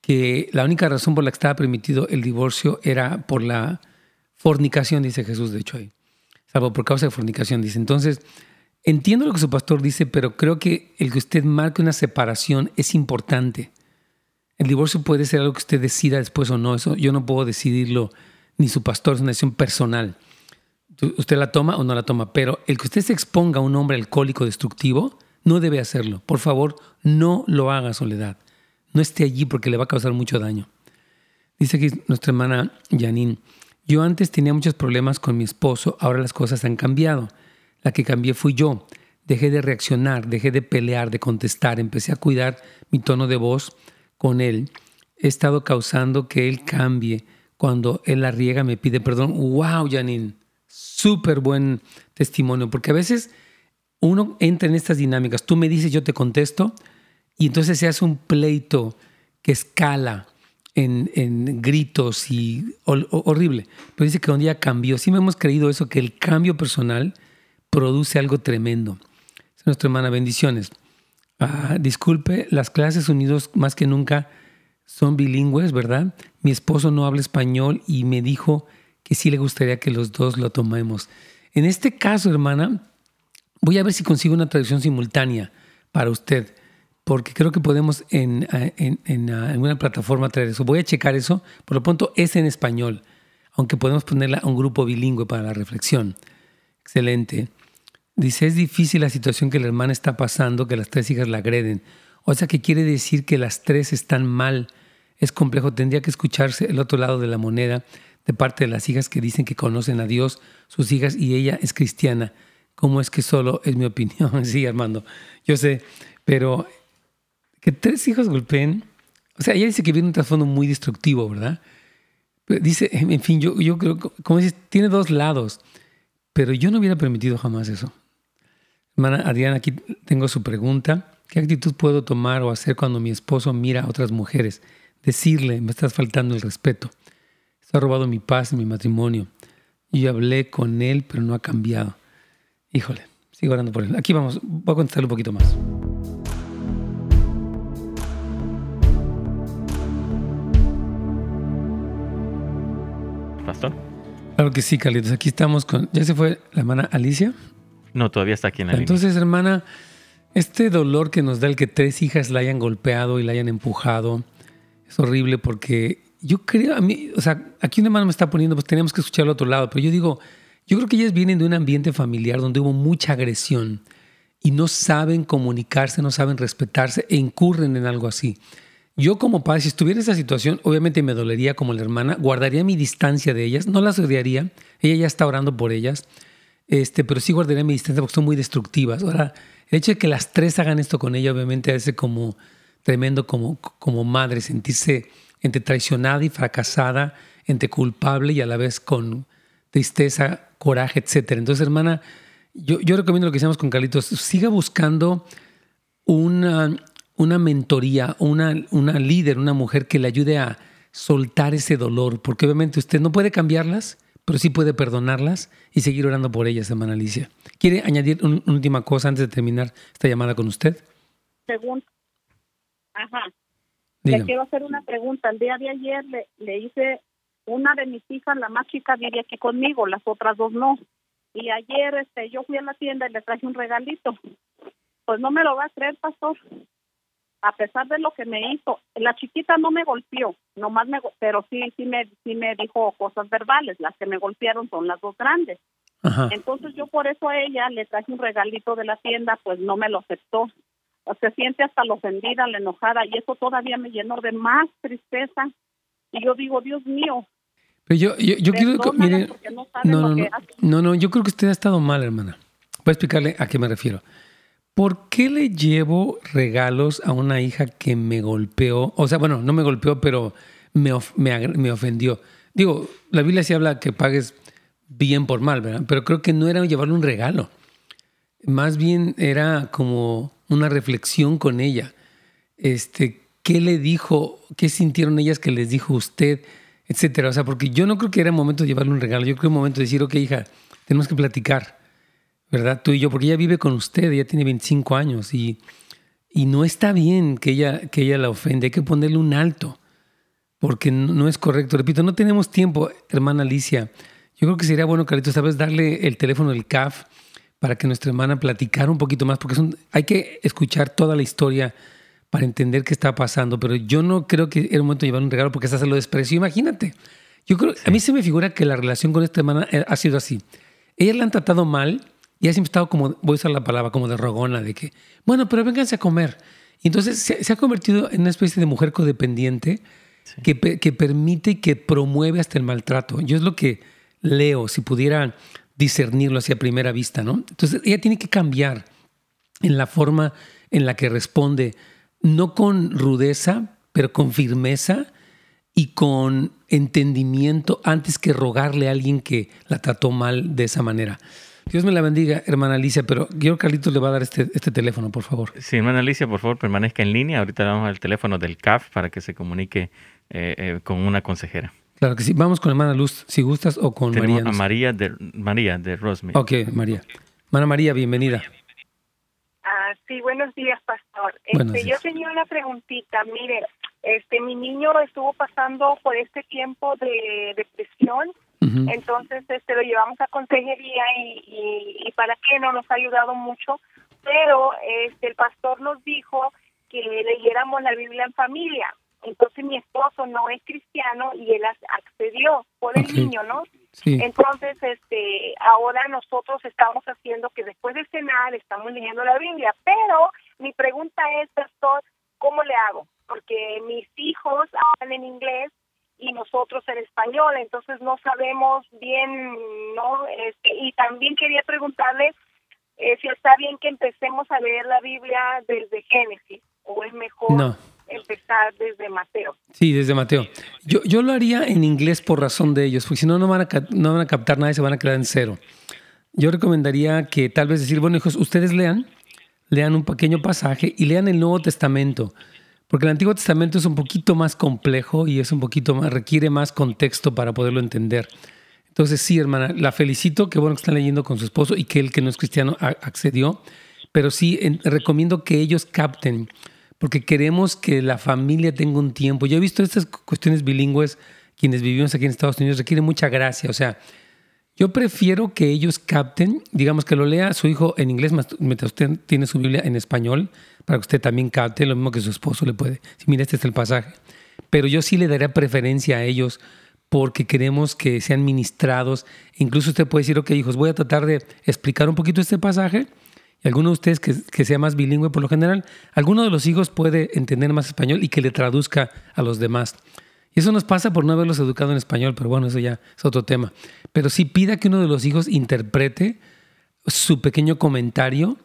que la única razón por la que estaba permitido el divorcio era por la fornicación, dice Jesús, de hecho ahí. Salvo por causa de fornicación, dice. Entonces, entiendo lo que su pastor dice, pero creo que el que usted marque una separación es importante. El divorcio puede ser algo que usted decida después o no. Eso yo no puedo decidirlo, ni su pastor, es una decisión personal. Usted la toma o no la toma, pero el que usted se exponga a un hombre alcohólico destructivo, no debe hacerlo. Por favor, no lo haga, Soledad. No esté allí porque le va a causar mucho daño. Dice aquí nuestra hermana Janine, yo antes tenía muchos problemas con mi esposo, ahora las cosas han cambiado. La que cambié fui yo. Dejé de reaccionar, dejé de pelear, de contestar, empecé a cuidar mi tono de voz, con él, he estado causando que él cambie. Cuando él la riega, me pide perdón. ¡Wow, Janine! Súper buen testimonio, porque a veces uno entra en estas dinámicas. Tú me dices, yo te contesto, y entonces se hace un pleito que escala en, gritos y horrible. Pero dice que un día cambió. Sí me hemos creído eso, que el cambio personal produce algo tremendo. Es nuestra hermana, bendiciones. Ah, disculpe, las clases unidos más que nunca son bilingües, ¿verdad? Mi esposo no habla español y me dijo que sí le gustaría que los dos lo tomemos. En este caso, hermana, voy a ver si consigo una traducción simultánea para usted, porque creo que podemos en, en, en, en plataforma traer eso. Voy a checar eso. Por lo pronto es en español, aunque podemos ponerla a un grupo bilingüe para la reflexión. Excelente. Dice, es difícil la situación que la hermana está pasando, que las tres hijas la agreden. O sea, que quiere decir que las tres están mal. Es complejo, tendría que escucharse el otro lado de la moneda de parte de las hijas que dicen que conocen a Dios, sus hijas, y ella es cristiana. ¿Cómo es que solo es mi opinión? sí, Armando, yo sé, pero que tres hijos golpeen, o sea, ella dice que viene un trasfondo muy destructivo, ¿verdad? dice, en fin, yo, yo creo, como dices, tiene dos lados pero yo no hubiera permitido jamás eso. Hermana Adriana, aquí tengo su pregunta. ¿Qué actitud puedo tomar o hacer cuando mi esposo mira a otras mujeres? Decirle, me estás faltando el respeto. Ha robado mi paz mi matrimonio. Yo hablé con él, pero no ha cambiado. Híjole, sigo orando por él. Aquí vamos, voy a contestarle un poquito más. Claro que sí, Carlitos. Aquí estamos con... ¿Ya se fue la hermana Alicia? No, todavía está aquí en la Entonces, hermana, este dolor que nos da el que tres hijas la hayan golpeado y la hayan empujado es horrible porque yo creo, a mí, o sea, aquí una hermana me está poniendo, pues tenemos que escuchar al otro lado, pero yo digo, yo creo que ellas vienen de un ambiente familiar donde hubo mucha agresión y no saben comunicarse, no saben respetarse e incurren en algo así. Yo como padre, si estuviera en esa situación, obviamente me dolería como la hermana, guardaría mi distancia de ellas, no las odiaría, ella ya está orando por ellas, este, pero sí guardaría mi distancia porque son muy destructivas. Ahora, el hecho de que las tres hagan esto con ella, obviamente hace como tremendo como, como madre, sentirse entre traicionada y fracasada, entre culpable y a la vez con tristeza, coraje, etc. Entonces, hermana, yo, yo recomiendo lo que hicimos con Carlitos, siga buscando una una mentoría, una, una líder, una mujer que le ayude a soltar ese dolor, porque obviamente usted no puede cambiarlas, pero sí puede perdonarlas y seguir orando por ellas, hermana Alicia. ¿Quiere añadir una última cosa antes de terminar esta llamada con usted? Pregunta. Ajá. Le quiero hacer una pregunta. El día de ayer le, le hice una de mis hijas, la más chica, vive aquí conmigo, las otras dos no. Y ayer este, yo fui a la tienda y le traje un regalito. Pues no me lo va a creer, pastor a pesar de lo que me hizo, la chiquita no me golpeó, nomás me, pero sí, sí me, sí me dijo cosas verbales. Las que me golpearon son las dos grandes. Entonces yo por eso a ella le traje un regalito de la tienda, pues no me lo aceptó. Se siente hasta la ofendida, la enojada, y eso todavía me llenó de más tristeza. Y yo digo, Dios mío. Pero yo, yo, quiero, mire, no, no, no, no, yo creo que usted ha estado mal, hermana. Voy a explicarle a qué me refiero. ¿Por qué le llevo regalos a una hija que me golpeó? O sea, bueno, no me golpeó, pero me, me, ofendió. Digo, la Biblia sí habla que pagues bien por mal, ¿verdad? Pero creo que no era llevarle un regalo. Más bien era como una reflexión con ella. Este, ¿Qué le dijo? ¿Qué sintieron ellas que les dijo usted? Etcétera. O sea, porque yo no creo que era momento de llevarle un regalo. Yo creo que era momento de decir, ok, hija, tenemos que platicar ¿verdad? Tú y yo, porque ella vive con usted, ella tiene 25 años y, y no está bien que ella, que ella la ofende, hay que ponerle un alto, porque no, es correcto. Repito, no tenemos tiempo, hermana Alicia. Yo creo que sería bueno, Carlitos, sabes, darle el teléfono del CAF para que nuestra hermana platicara un poquito más, porque hay que escuchar toda la historia para entender qué está pasando, pero yo no creo que era un momento de llevar un regalo porque hasta se lo desprecio. Imagínate. Yo creo, a mí se me figura que la relación con esta hermana eh, ha sido así. Ella la han tratado mal, y ha siempre estado como, voy a usar la palabra, como de rogona, de que, bueno, pero vénganse a comer. Y entonces se, ha convertido en una especie de mujer codependiente que, que permite y que promueve hasta el maltrato. Yo es lo que leo, si pudiera discernirlo hacia primera vista, ¿no? Entonces ella tiene que cambiar en la forma en la que responde, no con rudeza, pero con firmeza y con entendimiento antes que rogarle a alguien que la trató mal de esa manera. Dios me la bendiga, hermana Alicia, pero yo Carlitos le va a dar este, este teléfono, por favor. Sí, hermana Alicia, por favor, permanezca en línea. Ahorita le vamos al teléfono del CAF para que se comunique eh, eh, con una consejera. Claro que sí. Vamos con hermana Luz, si gustas, o con María. a María de, María de Rosemary. Ok, María. Hermana María, bienvenida. Ah, sí, buenos días, pastor. Este, Yo tenía una preguntita. Mire, este, mi niño estuvo pasando por este tiempo de depresión entonces este lo llevamos a consejería y, y, para qué no nos ha ayudado mucho, pero este el pastor nos dijo que leyéramos la Biblia en familia. Entonces mi esposo no es cristiano y él accedió por el niño, ¿no? Entonces, este, ahora nosotros estamos haciendo que después de cenar estamos leyendo la Biblia, pero mi pregunta es, pastor, ¿cómo le hago? Porque mis hijos hablan en inglés y nosotros en español, entonces no sabemos bien, ¿no? Este, y también quería preguntarle eh, si está bien que empecemos a leer la Biblia desde Génesis o es mejor empezar desde Mateo. Sí, desde Mateo. Yo, yo lo haría en inglés por razón de ellos, porque si no, no van, a, no van a captar nada y se van a quedar en cero. yo recomendaría que tal vez decir, bueno, hijos, ustedes lean, lean un pequeño pasaje y lean el Nuevo Testamento, porque el Antiguo Testamento es un poquito más complejo y es un poquito más, requiere más contexto para poderlo entender. Entonces, sí, hermana, la felicito, qué bueno que están leyendo con su esposo y que él, que no es cristiano, accedió, pero sí recomiendo que ellos capten, porque queremos que la familia tenga un tiempo. Yo he visto estas cuestiones bilingües, quienes vivimos aquí en Estados Unidos, requieren mucha gracia, o sea, yo prefiero que ellos capten, digamos que lo lea su hijo en inglés, mientras usted tiene su Biblia en español, para que usted también capte, lo mismo que su esposo le puede. Si este es el pasaje. Pero yo sí le daría preferencia a ellos porque queremos que sean ministrados. Incluso usted puede decir, ok, hijos, voy a tratar de explicar un poquito este pasaje. Y alguno de ustedes que, que sea más bilingüe por lo general, alguno de los hijos puede entender más español y que le traduzca a los demás. Y eso nos pasa por no haberlos educado en español, pero bueno, eso ya es otro tema. Pero sí pida que uno de los hijos interprete su pequeño comentario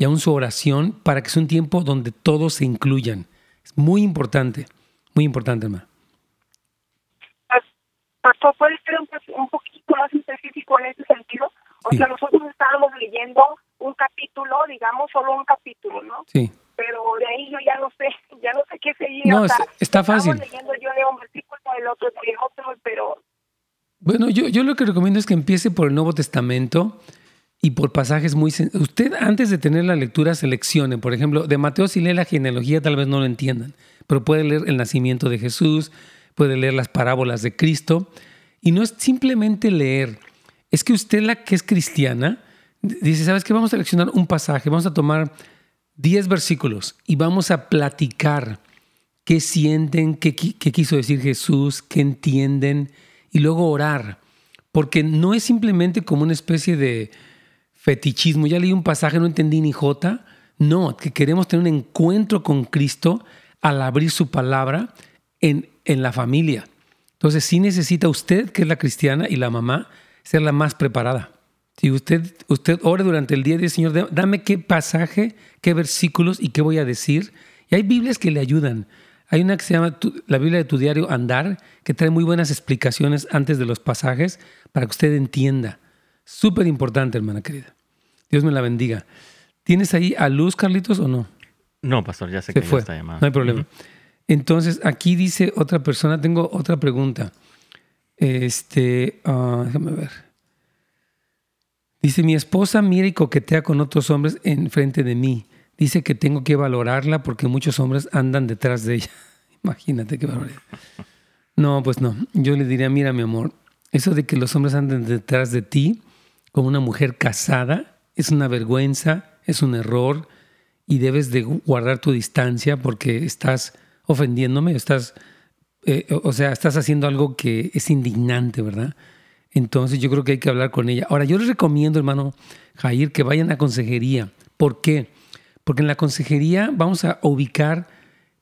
y aún su oración para que sea un tiempo donde todos se incluyan. Es muy importante, muy importante, hermano. Pastor, ¿puede ser un, poquito más específico en ese sentido? O sea, nosotros estábamos leyendo un capítulo, digamos, solo un capítulo, ¿no? Sí pero de ahí yo ya no sé, ya no sé qué seguir. No, está fácil. leyendo yo leo un versículo, el otro, otro, pero... Bueno, yo, yo lo que recomiendo es que empiece por el Nuevo Testamento y por pasajes muy... Usted antes de tener la lectura seleccione, por ejemplo, de Mateo si lee la genealogía tal vez no lo entiendan, pero puede leer el nacimiento de Jesús, puede leer las parábolas de Cristo, y no es simplemente leer, es que usted la que es cristiana, dice, ¿sabes qué? Vamos a seleccionar un pasaje, vamos a tomar 10 versículos y vamos a platicar qué sienten, qué, quiso decir Jesús, qué entienden y luego orar. Porque no es simplemente como una especie de fetichismo. Ya leí un pasaje, no entendí ni jota. No, que queremos tener un encuentro con Cristo al abrir su palabra en, en la familia. Entonces sí necesita usted, que es la cristiana, y la mamá, ser la más preparada. Si usted, usted ore durante el día y dice, Señor, dame qué pasaje, qué versículos y qué voy a decir. Y hay Biblias que le ayudan. Hay una que se llama la Biblia de tu diario Andar, que trae muy buenas explicaciones antes de los pasajes para que usted entienda. Súper importante, hermana querida. Dios me la bendiga. ¿Tienes ahí a Luz, Carlitos, o no? No, pastor, ya sé que fue. está llamando. No hay problema. Entonces, aquí dice otra persona, tengo otra pregunta. Este, ah, déjame ver. Dice, mi esposa mira y coquetea con otros hombres en frente de mí. Dice que tengo que valorarla porque muchos hombres andan detrás de ella. Imagínate qué barbaridad. No, pues no. Yo le diría, mira, mi amor, eso de que los hombres anden detrás de ti como una mujer casada es una vergüenza, es un error y debes de guardar tu distancia porque estás ofendiéndome, estás, eh, o sea, estás haciendo algo que es indignante, ¿verdad? Entonces yo creo que hay que hablar con ella. Ahora, yo les recomiendo, hermano Jair, que vayan a consejería. ¿Por qué? Porque en la consejería vamos a ubicar,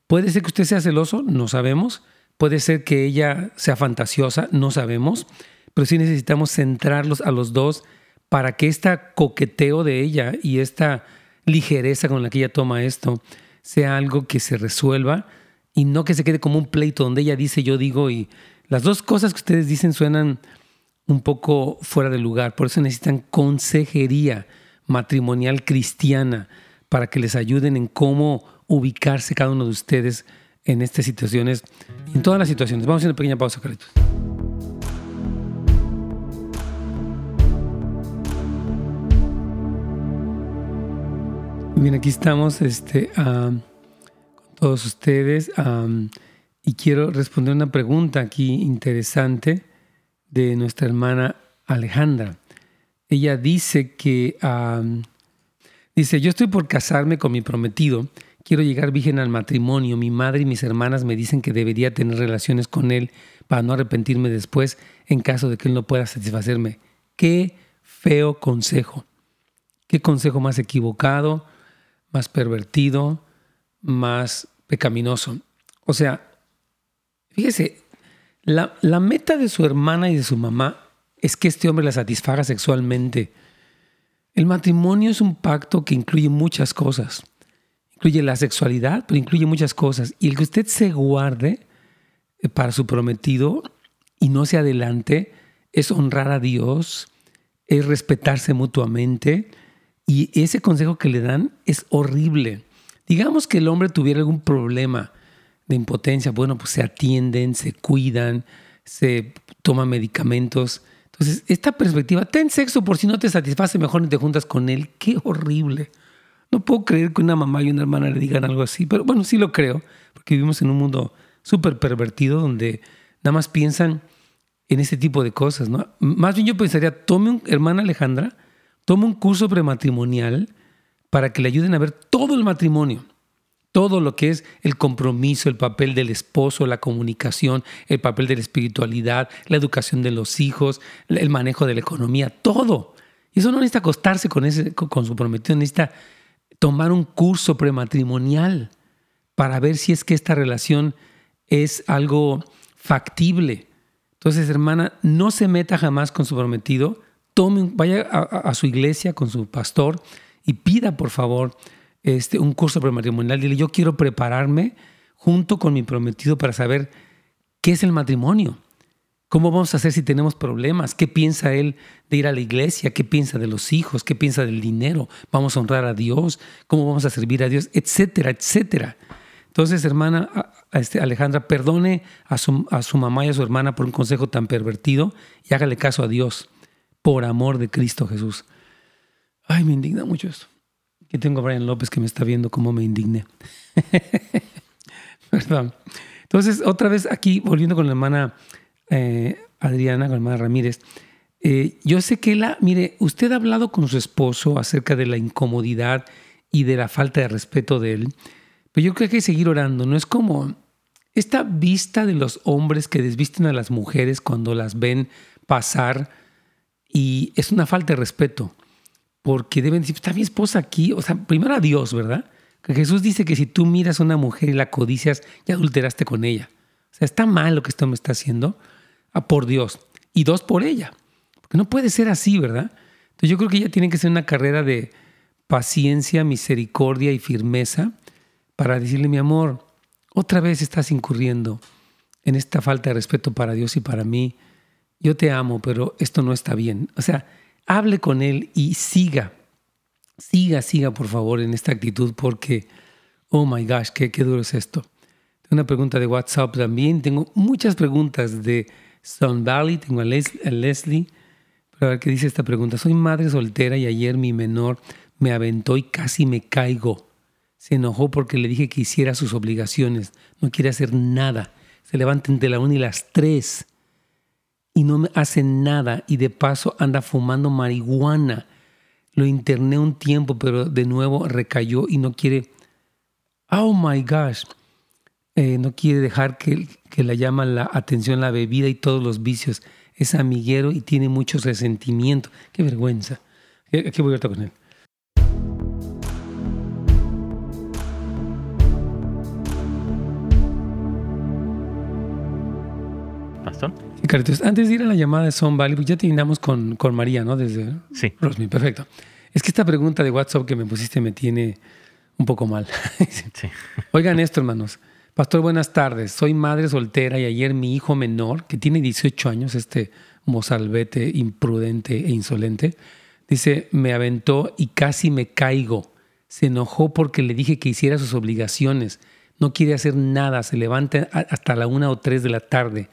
puede ser que usted sea celoso, no sabemos, puede ser que ella sea fantasiosa, no sabemos, pero sí necesitamos centrarlos a los dos para que esta coqueteo de ella y esta ligereza con la que ella toma esto sea algo que se resuelva y no que se quede como un pleito donde ella dice, yo digo, y las dos cosas que ustedes dicen suenan un poco fuera de lugar. Por eso necesitan consejería matrimonial cristiana para que les ayuden en cómo ubicarse cada uno de ustedes en estas situaciones, en todas las situaciones. Vamos a hacer una pequeña pausa, Carlitos. Bien, aquí estamos este, con todos ustedes y quiero responder una pregunta aquí interesante de nuestra hermana Alejandra. Ella dice que, dice, yo estoy por casarme con mi prometido, quiero llegar virgen al matrimonio, mi madre y mis hermanas me dicen que debería tener relaciones con él para no arrepentirme después en caso de que él no pueda satisfacerme. Qué feo consejo. Qué consejo más equivocado, más pervertido, más pecaminoso. O sea, fíjese, la, meta de su hermana y de su mamá es que este hombre la satisfaga sexualmente. El matrimonio es un pacto que incluye muchas cosas. Incluye la sexualidad, pero incluye muchas cosas. Y el que usted se guarde eh, para su prometido y no se adelante es honrar a Dios, es respetarse mutuamente y ese consejo que le dan es horrible. Digamos que el hombre tuviera algún problema de impotencia, bueno, pues se atienden, se cuidan, se toman medicamentos. Entonces, esta perspectiva, ten sexo por si no te satisface, mejor no te juntas con él. Qué horrible. No puedo creer que una mamá y una hermana le digan algo así, pero bueno, sí lo creo, porque vivimos en un mundo súper pervertido donde nada más piensan en ese tipo de cosas, ¿no? Más bien yo pensaría, tome un, hermana Alejandra, tome un curso prematrimonial para que le ayuden a ver todo el matrimonio, todo lo que es el compromiso, el papel del esposo, la comunicación, el papel de la espiritualidad, la educación de los hijos, el manejo de la economía, todo. Y eso no necesita acostarse con, ese, con su prometido, necesita tomar un curso prematrimonial para ver si es que esta relación es algo factible. Entonces, hermana, no se meta jamás con su prometido, vaya a, su iglesia con su pastor y pida, por favor, este, un curso prematrimonial. Dile, yo quiero prepararme junto con mi prometido para saber qué es el matrimonio. ¿Cómo vamos a hacer si tenemos problemas? ¿Qué piensa él de ir a la iglesia? ¿Qué piensa de los hijos? ¿Qué piensa del dinero? ¿Vamos a honrar a Dios? ¿Cómo vamos a servir a Dios? Etcétera, etcétera. Entonces, hermana este, Alejandra, perdone a su, a su mamá y a su hermana por un consejo tan pervertido y hágale caso a Dios por amor de Cristo Jesús. Ay, me indigna mucho esto. Aquí tengo a Brian López que me está viendo cómo me indigné. Perdón. Entonces, otra vez aquí, volviendo con la hermana eh, Adriana, con hermana Ramírez, eh, yo sé que la, mire, usted ha hablado con su esposo acerca de la incomodidad y de la falta de respeto de él, pero yo creo que hay que seguir orando. No es como esta vista de los hombres que desvisten a las mujeres cuando las ven pasar y es una falta de respeto, porque deben decir, está mi esposa aquí, o sea, primero a Dios, ¿verdad? Que Jesús dice que si tú miras a una mujer y la codicias, ya adulteraste con ella. O sea, está mal lo que esto me está haciendo por Dios y dos por ella. Porque no puede ser así, ¿verdad? Entonces yo creo que ella tiene que ser una carrera de paciencia, misericordia y firmeza para decirle, mi amor, otra vez estás incurriendo en esta falta de respeto para Dios y para mí. Yo te amo, pero esto no está bien. O sea, hable con él y siga, siga, siga por favor en esta actitud porque, oh my gosh, qué, qué duro es esto. Tengo una pregunta de WhatsApp también. Tengo muchas preguntas de Sun Valley, tengo a, Leslie. Pero a ver qué dice esta pregunta. Soy madre soltera y ayer mi menor me aventó y casi me caigo. Se enojó porque le dije que hiciera sus obligaciones. No quiere hacer nada. Se levanta entre la una y las tres y no me hace nada y de paso anda fumando marihuana. Lo interné un tiempo, pero de nuevo recayó y no quiere. Oh my gosh. Eh, no quiere dejar que, que la llama la atención la bebida y todos los vicios. Es amiguero y tiene mucho resentimiento. Qué vergüenza. Aquí voy a estar con él. Sí, antes de ir a la llamada de Son Valley, pues ya terminamos con, con María, ¿no? Desde sí. Rosmi, perfecto. Es que esta pregunta de WhatsApp que me pusiste me tiene un poco mal. sí. Oigan esto, hermanos. Pastor, buenas tardes. Soy madre soltera y ayer mi hijo menor, que tiene 18 años, este mozalbete imprudente e insolente, dice, me aventó y casi me caigo. Se enojó porque le dije que hiciera sus obligaciones. No quiere hacer nada, se levanta hasta la una o tres de la tarde.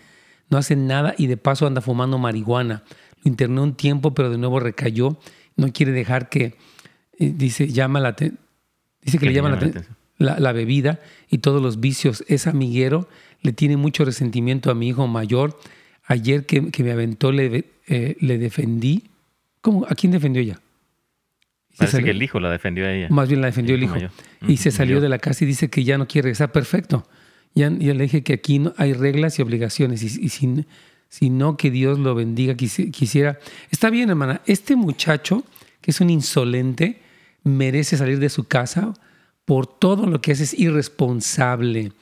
No hace nada y de paso anda fumando marihuana. Lo interné un tiempo, pero de nuevo recayó. No quiere dejar que, eh, dice, llama la dice que, le llama la atención la, bebida y todos los vicios. Es amiguero, le tiene mucho resentimiento a mi hijo mayor. Ayer que, me aventó le, eh, le defendí. ¿Cómo? ¿A quién defendió ella? Parece que el hijo la defendió a ella. Más bien la defendió el hijo. Y se salió de la casa y dice que ya no quiere regresar. Perfecto. Ya, le dije que aquí no, hay reglas y obligaciones. Y, y si, no, que Dios lo bendiga. Quisiera. Está bien, hermana. Este muchacho, que es un insolente, merece salir de su casa por todo lo que es, es irresponsable,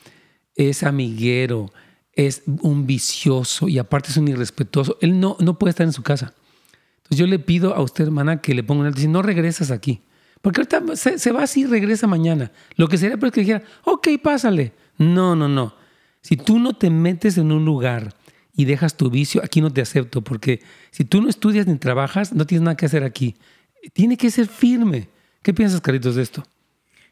es amiguero, es un vicioso y aparte es un irrespetuoso. Él no, no puede estar en su casa. Entonces yo le pido a usted, hermana, que le ponga un alto y no regresas aquí. Porque ahorita se, va así y regresa mañana. Lo que sería pues que dijera, ok, pásale. No, no, no. Si tú no te metes en un lugar y dejas tu vicio, aquí no te acepto, porque si tú no estudias ni trabajas, no tienes nada que hacer aquí. Tiene que ser firme. ¿Qué piensas, Caritos, de esto?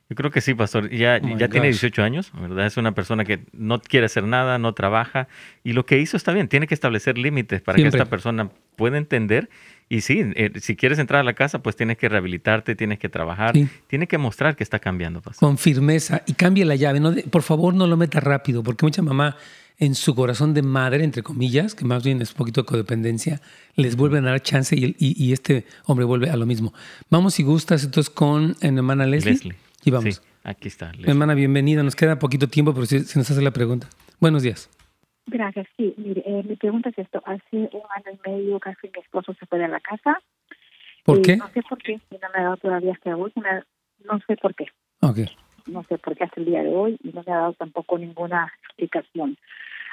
Yo creo que sí, pastor. Ya, oh ya tiene 18 años, ¿verdad? Es una persona que no quiere hacer nada, no trabaja. Y lo que hizo está bien. Tiene que establecer límites para que esta persona pueda entender. Y sí, eh, si quieres entrar a la casa, pues tienes que rehabilitarte, tienes que trabajar, tienes que mostrar que está cambiando. Pastor. Con firmeza. Y cambie la llave. No por favor, no lo meta rápido, porque mucha mamá en su corazón de madre, entre comillas, que más bien es un poquito de codependencia, les vuelven a dar chance y, este hombre vuelve a lo mismo. Vamos, si gustas, entonces con hermana Leslie. Leslie. Y vamos. Sí, aquí está. Hermana, bienvenida. Nos queda poquito tiempo, pero si, nos hace la pregunta. Buenos días. Gracias. Sí, mire, eh, mi pregunta es esto. Hace un año y medio casi mi esposo se fue de la casa. ¿Por qué? No sé por qué. No me ha dado todavía hasta hoy. No sé por qué. No sé por qué hasta el día de hoy y no me ha dado tampoco ninguna explicación.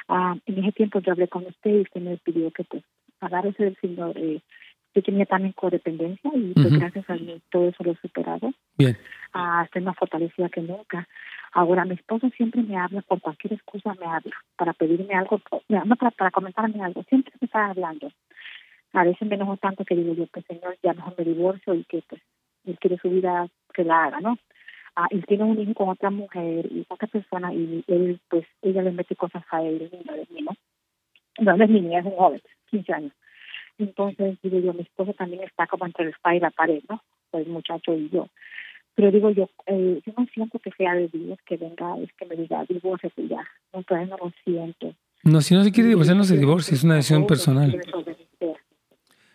Ah, en ese tiempo yo hablé con usted y usted me pidió que pues ese del signo. Eh, yo tenía también codependencia y pues gracias a Dios todo eso lo he superado. Bien. Ah, estoy más fortalecida que nunca. Ahora mi esposo siempre me habla, por cualquier excusa me habla, para pedirme algo, no para, para comentarme algo, siempre me está hablando. A veces me enojo tanto que digo yo, pues señor, ya mejor me divorcio y que pues él quiere su vida que la haga, ¿no? Ah, él tiene un hijo con otra mujer y otra persona y él, pues, ella le mete cosas a él, no es mío. No, no es niña, es un joven, 15 años. Entonces, digo yo, mi esposo también está como entre el spa y la pared, ¿no? Pues muchacho y yo. Pero digo yo, eh, yo no siento que sea de Dios que venga, es que me diga, divórcese ya. No, todavía no lo siento. No, si no se quiere divorciar, no se divorcie, es una decisión personal.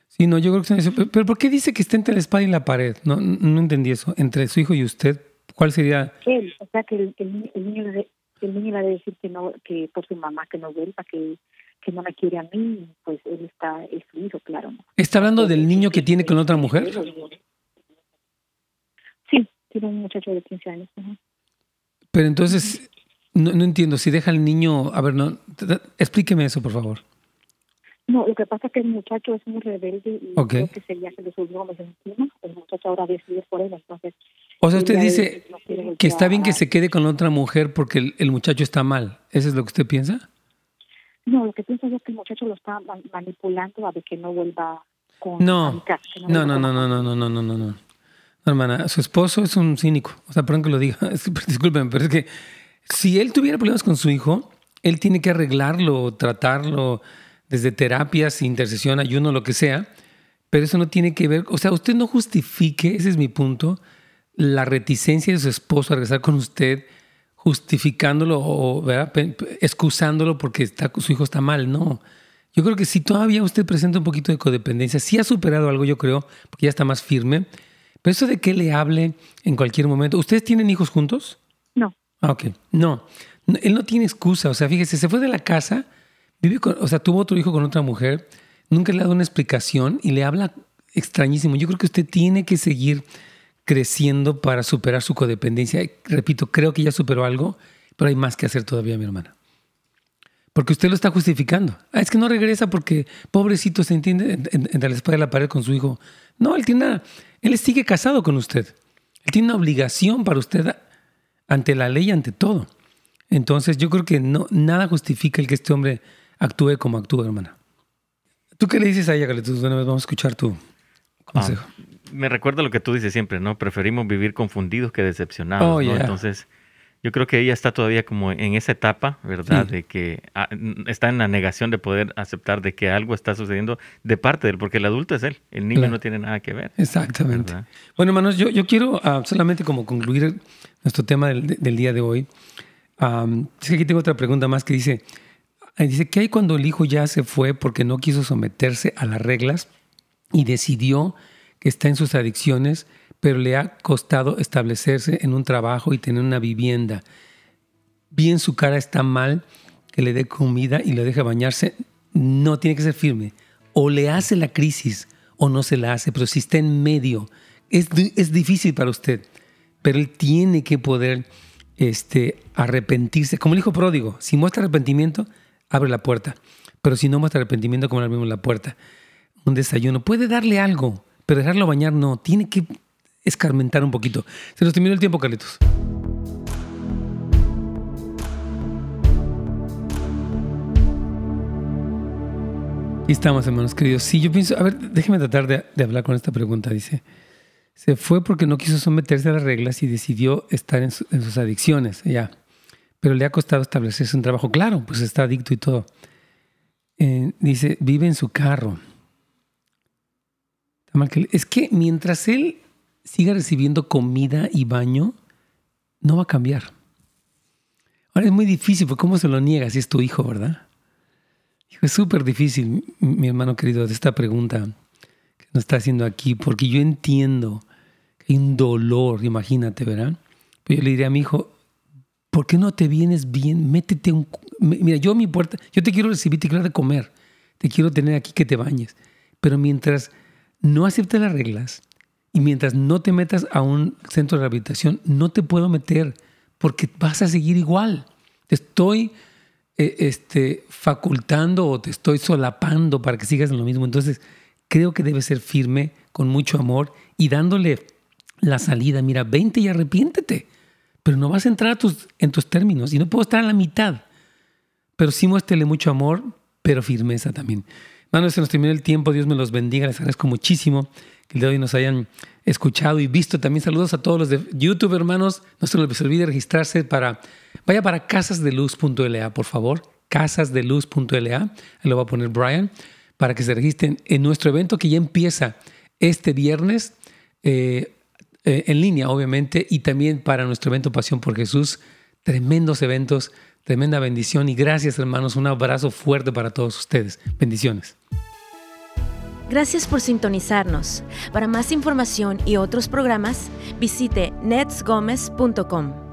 Sí, no, yo creo que es una Pero ¿por qué dice que está entre el spa y la pared? No, no entendí eso. Entre su hijo y usted, ¿cuál sería? Él, o sea, que el, el, el niño, el niño va a decir que no, que por su mamá que no vuelva, que que no me quiere a mí, pues él está, es su hijo, claro. ¿Está hablando del niño que tiene con otra mujer? Sí, tiene un muchacho de 15 años. Pero entonces, no, no, entiendo, si deja al niño, a ver, no, explíqueme eso, por favor. No, lo que pasa es que el muchacho es muy rebelde y creo que se le subió encima. El muchacho ahora decide por él, entonces... O sea, usted dice que está bien que se quede con otra mujer porque el, el muchacho está mal. ¿Eso es lo que usted piensa? No, lo que pienso es que el muchacho lo está manipulando a ver que no vuelva con no. no, no, no, no, no, no, no, no, no, no. Hermana, su esposo es un cínico. O sea, perdón que lo diga. disculpen, pero es que si él tuviera problemas con su hijo, él tiene que arreglarlo, tratarlo desde terapias, intercesión, ayuno, lo que sea. Pero eso no tiene que ver, o sea, usted no justifique, ese es mi punto, la reticencia de su esposo a regresar con usted justificándolo o excusándolo porque está, su hijo está mal. No. Yo creo que si todavía usted presenta un poquito de codependencia, sí ha superado algo, yo creo, porque ya está más firme. Pero eso de que le hable en cualquier momento. ¿Ustedes tienen hijos juntos? No. Ah, ok. No. Él no tiene excusa. O sea, fíjese, se fue de la casa, vive o sea, tuvo otro hijo con otra mujer, nunca le ha dado una explicación y le habla extrañísimo. Yo creo que usted tiene que seguir creciendo para superar su codependencia. Repito, creo que ya superó algo, pero hay más que hacer todavía, mi hermana. Porque usted lo está justificando. Ah, es que no regresa porque pobrecito se entiende entre la espalda de la pared con su hijo. No, él tiene él sigue casado con usted. Él tiene una obligación para usted ante la ley, ante todo. Entonces yo creo que no, nada justifica el que este hombre actúe como actúa, hermana. ¿Tú qué le dices a ella, Galetus? Bueno, vamos a escuchar tu consejo. Ah, me recuerda lo que tú dices siempre, ¿no? Preferimos vivir confundidos que decepcionados, oh, ¿no? Entonces, yo creo que ella está todavía como en esa etapa, ¿verdad? De que ah, está en la negación de poder aceptar de que algo está sucediendo de parte de él, porque el adulto es él, el niño no tiene nada que ver. Exactamente. Bueno, hermanos, yo, yo quiero ah, solamente como concluir nuestro tema del, día de hoy. es que aquí tengo otra pregunta más que dice, dice, ¿qué hay cuando el hijo ya se fue porque no quiso someterse a las reglas y decidió está en sus adicciones, pero le ha costado establecerse en un trabajo y tener una vivienda. Bien su cara está mal, que le dé comida y le deje bañarse, no tiene que ser firme. O le hace la crisis o no se la hace, pero si está en medio, es, es difícil para usted, pero él tiene que poder este, arrepentirse. Como el hijo pródigo, si muestra arrepentimiento, abre la puerta. Pero si no muestra arrepentimiento, como abrimos la puerta? Un desayuno, puede darle algo, pero dejarlo bañar no, tiene que escarmentar un poquito. Se nos terminó el tiempo, Carlitos. Y estamos, hermanos queridos. Sí, yo pienso, a ver, déjeme tratar de, hablar con esta pregunta. Dice, se fue porque no quiso someterse a las reglas y decidió estar en, sus adicciones, ya. Pero le ha costado establecerse un trabajo. Claro, pues está adicto y todo. Eh, dice, vive en su carro. Es que mientras él siga recibiendo comida y baño, no va a cambiar. Ahora es muy difícil, porque ¿cómo se lo niega si es tu hijo, verdad? Es súper difícil, mi hermano querido, esta pregunta que nos está haciendo aquí, porque yo entiendo que hay un dolor, imagínate, ¿verdad? Pero yo le diría a mi hijo, ¿por qué no te vienes bien? Métete un... Mira, yo a mi puerta, yo te quiero recibir, te quiero de comer, te quiero tener aquí que te bañes. Pero mientras no aceptes las reglas y mientras no te metas a un centro de rehabilitación, no te puedo meter porque vas a seguir igual. Te estoy eh, este, facultando o te estoy solapando para que sigas en lo mismo. Entonces, creo que debes ser firme, con mucho amor y dándole la salida. Mira, vente y arrepiéntete, pero no vas a entrar tus, en tus términos y no puedo estar a la mitad. Pero sí muéstrele mucho amor, pero firmeza también. Hermanos, se nos terminó el tiempo. Dios me los bendiga. Les agradezco muchísimo que el de hoy nos hayan escuchado y visto. También saludos a todos los de YouTube, hermanos. No se les olvide registrarse para Vaya para casasdeluz.la, por favor, casasdeluz.la, ahí lo va a poner Brian, para que se registren en nuestro evento que ya empieza este viernes eh, eh, en línea, obviamente, y también para nuestro evento Pasión por Jesús. Tremendos eventos, tremenda bendición y gracias hermanos, un abrazo fuerte para todos ustedes. Bendiciones. Gracias por sintonizarnos. Para más información y otros programas, visite netsgomez.com.